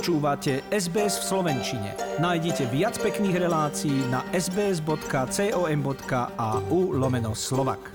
Počúvate SBS v Slovenčine. Nájdite viac pekných relácií na sbs.com.au lomeno slovak.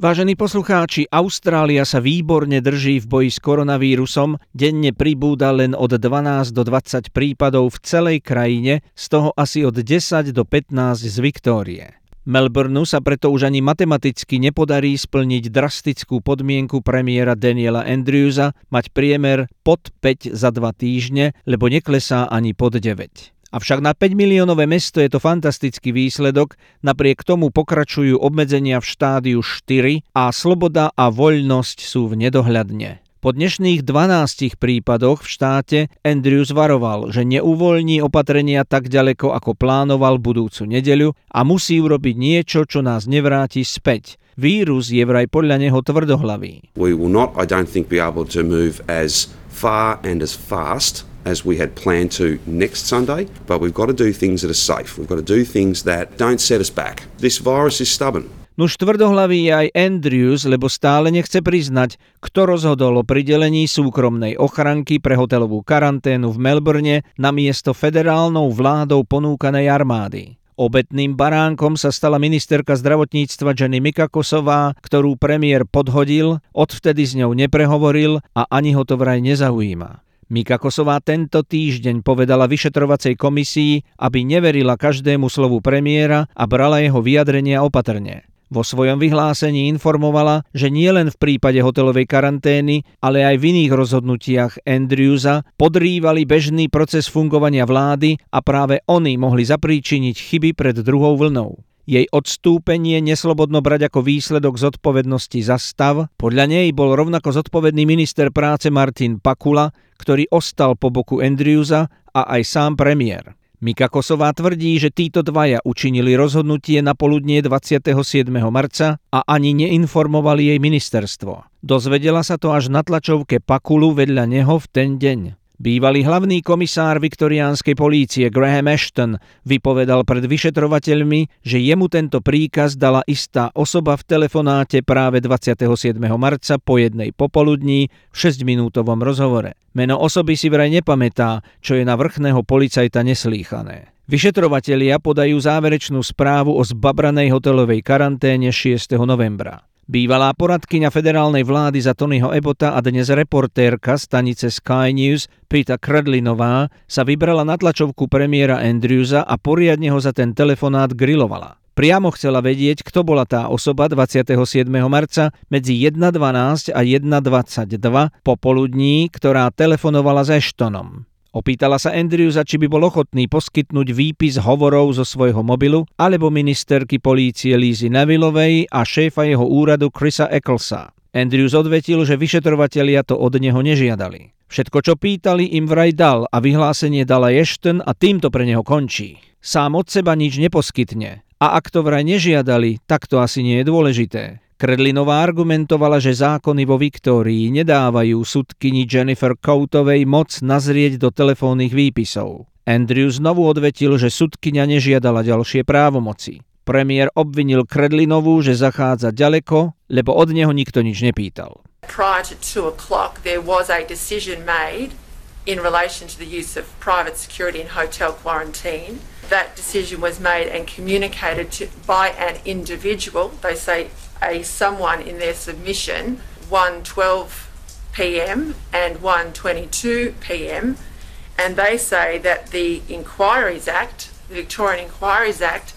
Vážení poslucháči, Austrália sa výborne drží v boji s koronavírusom. Denne pribúda len od 12 do 20 prípadov v celej krajine, z toho asi od 10 do 15 z Viktórie. Melbourneu sa preto už ani matematicky nepodarí splniť drastickú podmienku premiéra Daniela Andrewsa mať priemer pod 5 za 2 týždne, lebo neklesá ani pod 9. Avšak na 5 miliónové mesto je to fantastický výsledok, napriek tomu pokračujú obmedzenia v štádiu 4 a sloboda a voľnosť sú v nedohľadne. Po dnešných 12 prípadoch v štáte Andrews varoval, že neuvoľní opatrenia tak ďaleko, ako plánoval budúcu nedeľu a musí urobiť niečo, čo nás nevráti späť. Vírus je vraj podľa neho tvrdohlavý. We will not, I don't think, be able to move as far and as fast as we had planned to next Sunday, but we've got to do things that are safe. We've got to do things that don't set us back. This virus is stubborn. Nuž tvrdohlavý je aj Andrews, lebo stále nechce priznať, kto rozhodol o pridelení súkromnej ochranky pre hotelovú karanténu v Melbourne na miesto federálnou vládou ponúkanej armády. Obetným baránkom sa stala ministerka zdravotníctva Jenny Mikakosová, ktorú premiér podhodil, odvtedy s ňou neprehovoril a ani ho to vraj nezaujíma. Mika Kosová tento týždeň povedala vyšetrovacej komisii, aby neverila každému slovu premiéra a brala jeho vyjadrenia opatrne. Vo svojom vyhlásení informovala, že nie len v prípade hotelovej karantény, ale aj v iných rozhodnutiach Andrewsa podrývali bežný proces fungovania vlády a práve oni mohli zapríčiniť chyby pred druhou vlnou. Jej odstúpenie neslobodno brať ako výsledok zodpovednosti za stav. Podľa nej bol rovnako zodpovedný minister práce Martin Pakula, ktorý ostal po boku Andrewsa a aj sám premiér. Mika Kosová tvrdí, že títo dvaja učinili rozhodnutie na poludnie 27. marca a ani neinformovali jej ministerstvo. Dozvedela sa to až na tlačovke Pakulu vedľa neho v ten deň. Bývalý hlavný komisár viktoriánskej polície Graham Ashton vypovedal pred vyšetrovateľmi, že jemu tento príkaz dala istá osoba v telefonáte práve 27. marca po jednej popoludní v 6-minútovom rozhovore. Meno osoby si vraj nepamätá, čo je na vrchného policajta neslýchané. Vyšetrovatelia podajú záverečnú správu o zbabranej hotelovej karanténe 6. novembra. Bývalá poradkyňa federálnej vlády za Tonyho Ebota a dnes reportérka stanice Sky News Prita Kredlinová sa vybrala na tlačovku premiéra Andrewsa a poriadne ho za ten telefonát grilovala. Priamo chcela vedieť, kto bola tá osoba 27. marca medzi 1.12 a 1.22 popoludní, ktorá telefonovala s Ashtonom. Opýtala sa Andrewsa, či by bol ochotný poskytnúť výpis hovorov zo svojho mobilu, alebo ministerky polície Lízy Nevillovej a šéfa jeho úradu Chrisa Ecclesa. Andrews odvetil, že vyšetrovatelia to od neho nežiadali. Všetko, čo pýtali, im vraj dal a vyhlásenie dala Ashton a týmto pre neho končí. Sám od seba nič neposkytne. A ak to vraj nežiadali, tak to asi nie je dôležité. Kredlinová argumentovala, že zákony vo Viktórii nedávajú sudkyni Jennifer Coutovej moc nazrieť do telefónnych výpisov. Andrew znovu odvetil, že sudkynia nežiadala ďalšie právomoci. Premiér obvinil Kredlinovú, že zachádza ďaleko, lebo od neho nikto nič nepýtal. Prior to 2 o'clock there was a decision made in relation to the use of private security in hotel quarantine. That decision was made and communicated to, by an individual. They say a someone in their submission 1:12 p.m. and 1:22 p.m. and they say that the Inquiries Act, the Victorian Inquiries Act,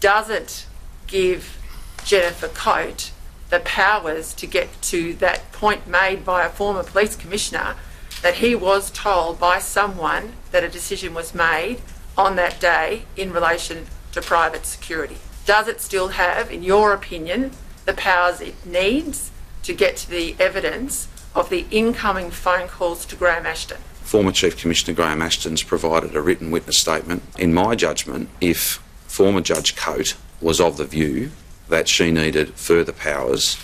doesn't give Jennifer Coate the powers to get to that point made by a former police commissioner that he was told by someone that a decision was made on that day in relation to private security. Does it still have, in your opinion, the powers it needs to get to the evidence of the incoming phone calls to Graham Ashton. Former Chief Commissioner Graham Ashton's provided a written witness statement. In my judgment, if former Judge Coate was of the view that she needed further powers,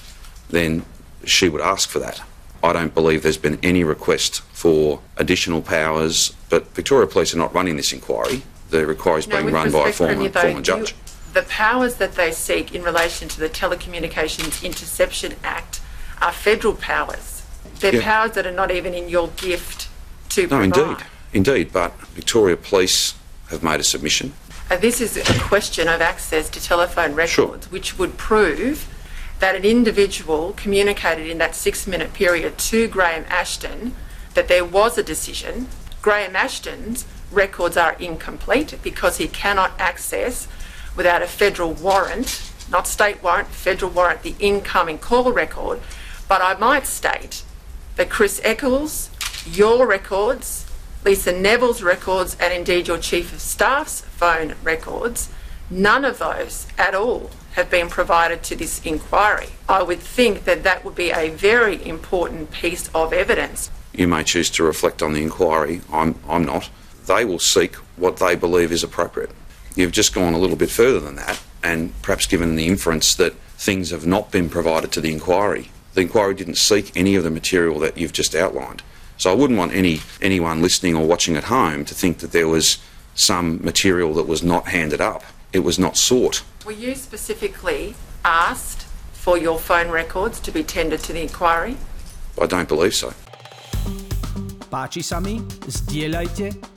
then she would ask for that. I don't believe there's been any request for additional powers, but Victoria Police are not running this inquiry. The inquiry is No, being run by a former, former judge. The powers that they seek in relation to the Telecommunications Interception Act are federal powers. They're Yeah. powers that are not even in your gift to No, provide. indeed. Indeed. But Victoria Police have made a submission. And this is a question of access to telephone Sure. records, which would prove that an individual communicated in that six minute period to Graham Ashton that there was a decision. Graham Ashton's records are incomplete because he cannot access without a federal warrant, not state warrant, federal warrant, the incoming call record. But I might state that Chris Eccles, your records, Lisa Neville's records, and indeed your Chief of Staff's phone records, none of those at all have been provided to this inquiry. I would think that that would be a very important piece of evidence. You may choose to reflect on the inquiry. I'm, I'm not. They will seek what they believe is appropriate. You've just gone a little bit further than that and perhaps given the inference that things have not been provided to the inquiry. The inquiry didn't seek any of the material that you've just outlined. So I wouldn't want any anyone listening or watching at home to think that there was some material that was not handed up. It was not sought. Were you specifically asked for your phone records to be tendered to the inquiry? I don't believe so. Páči sa mi? Zdieľajte,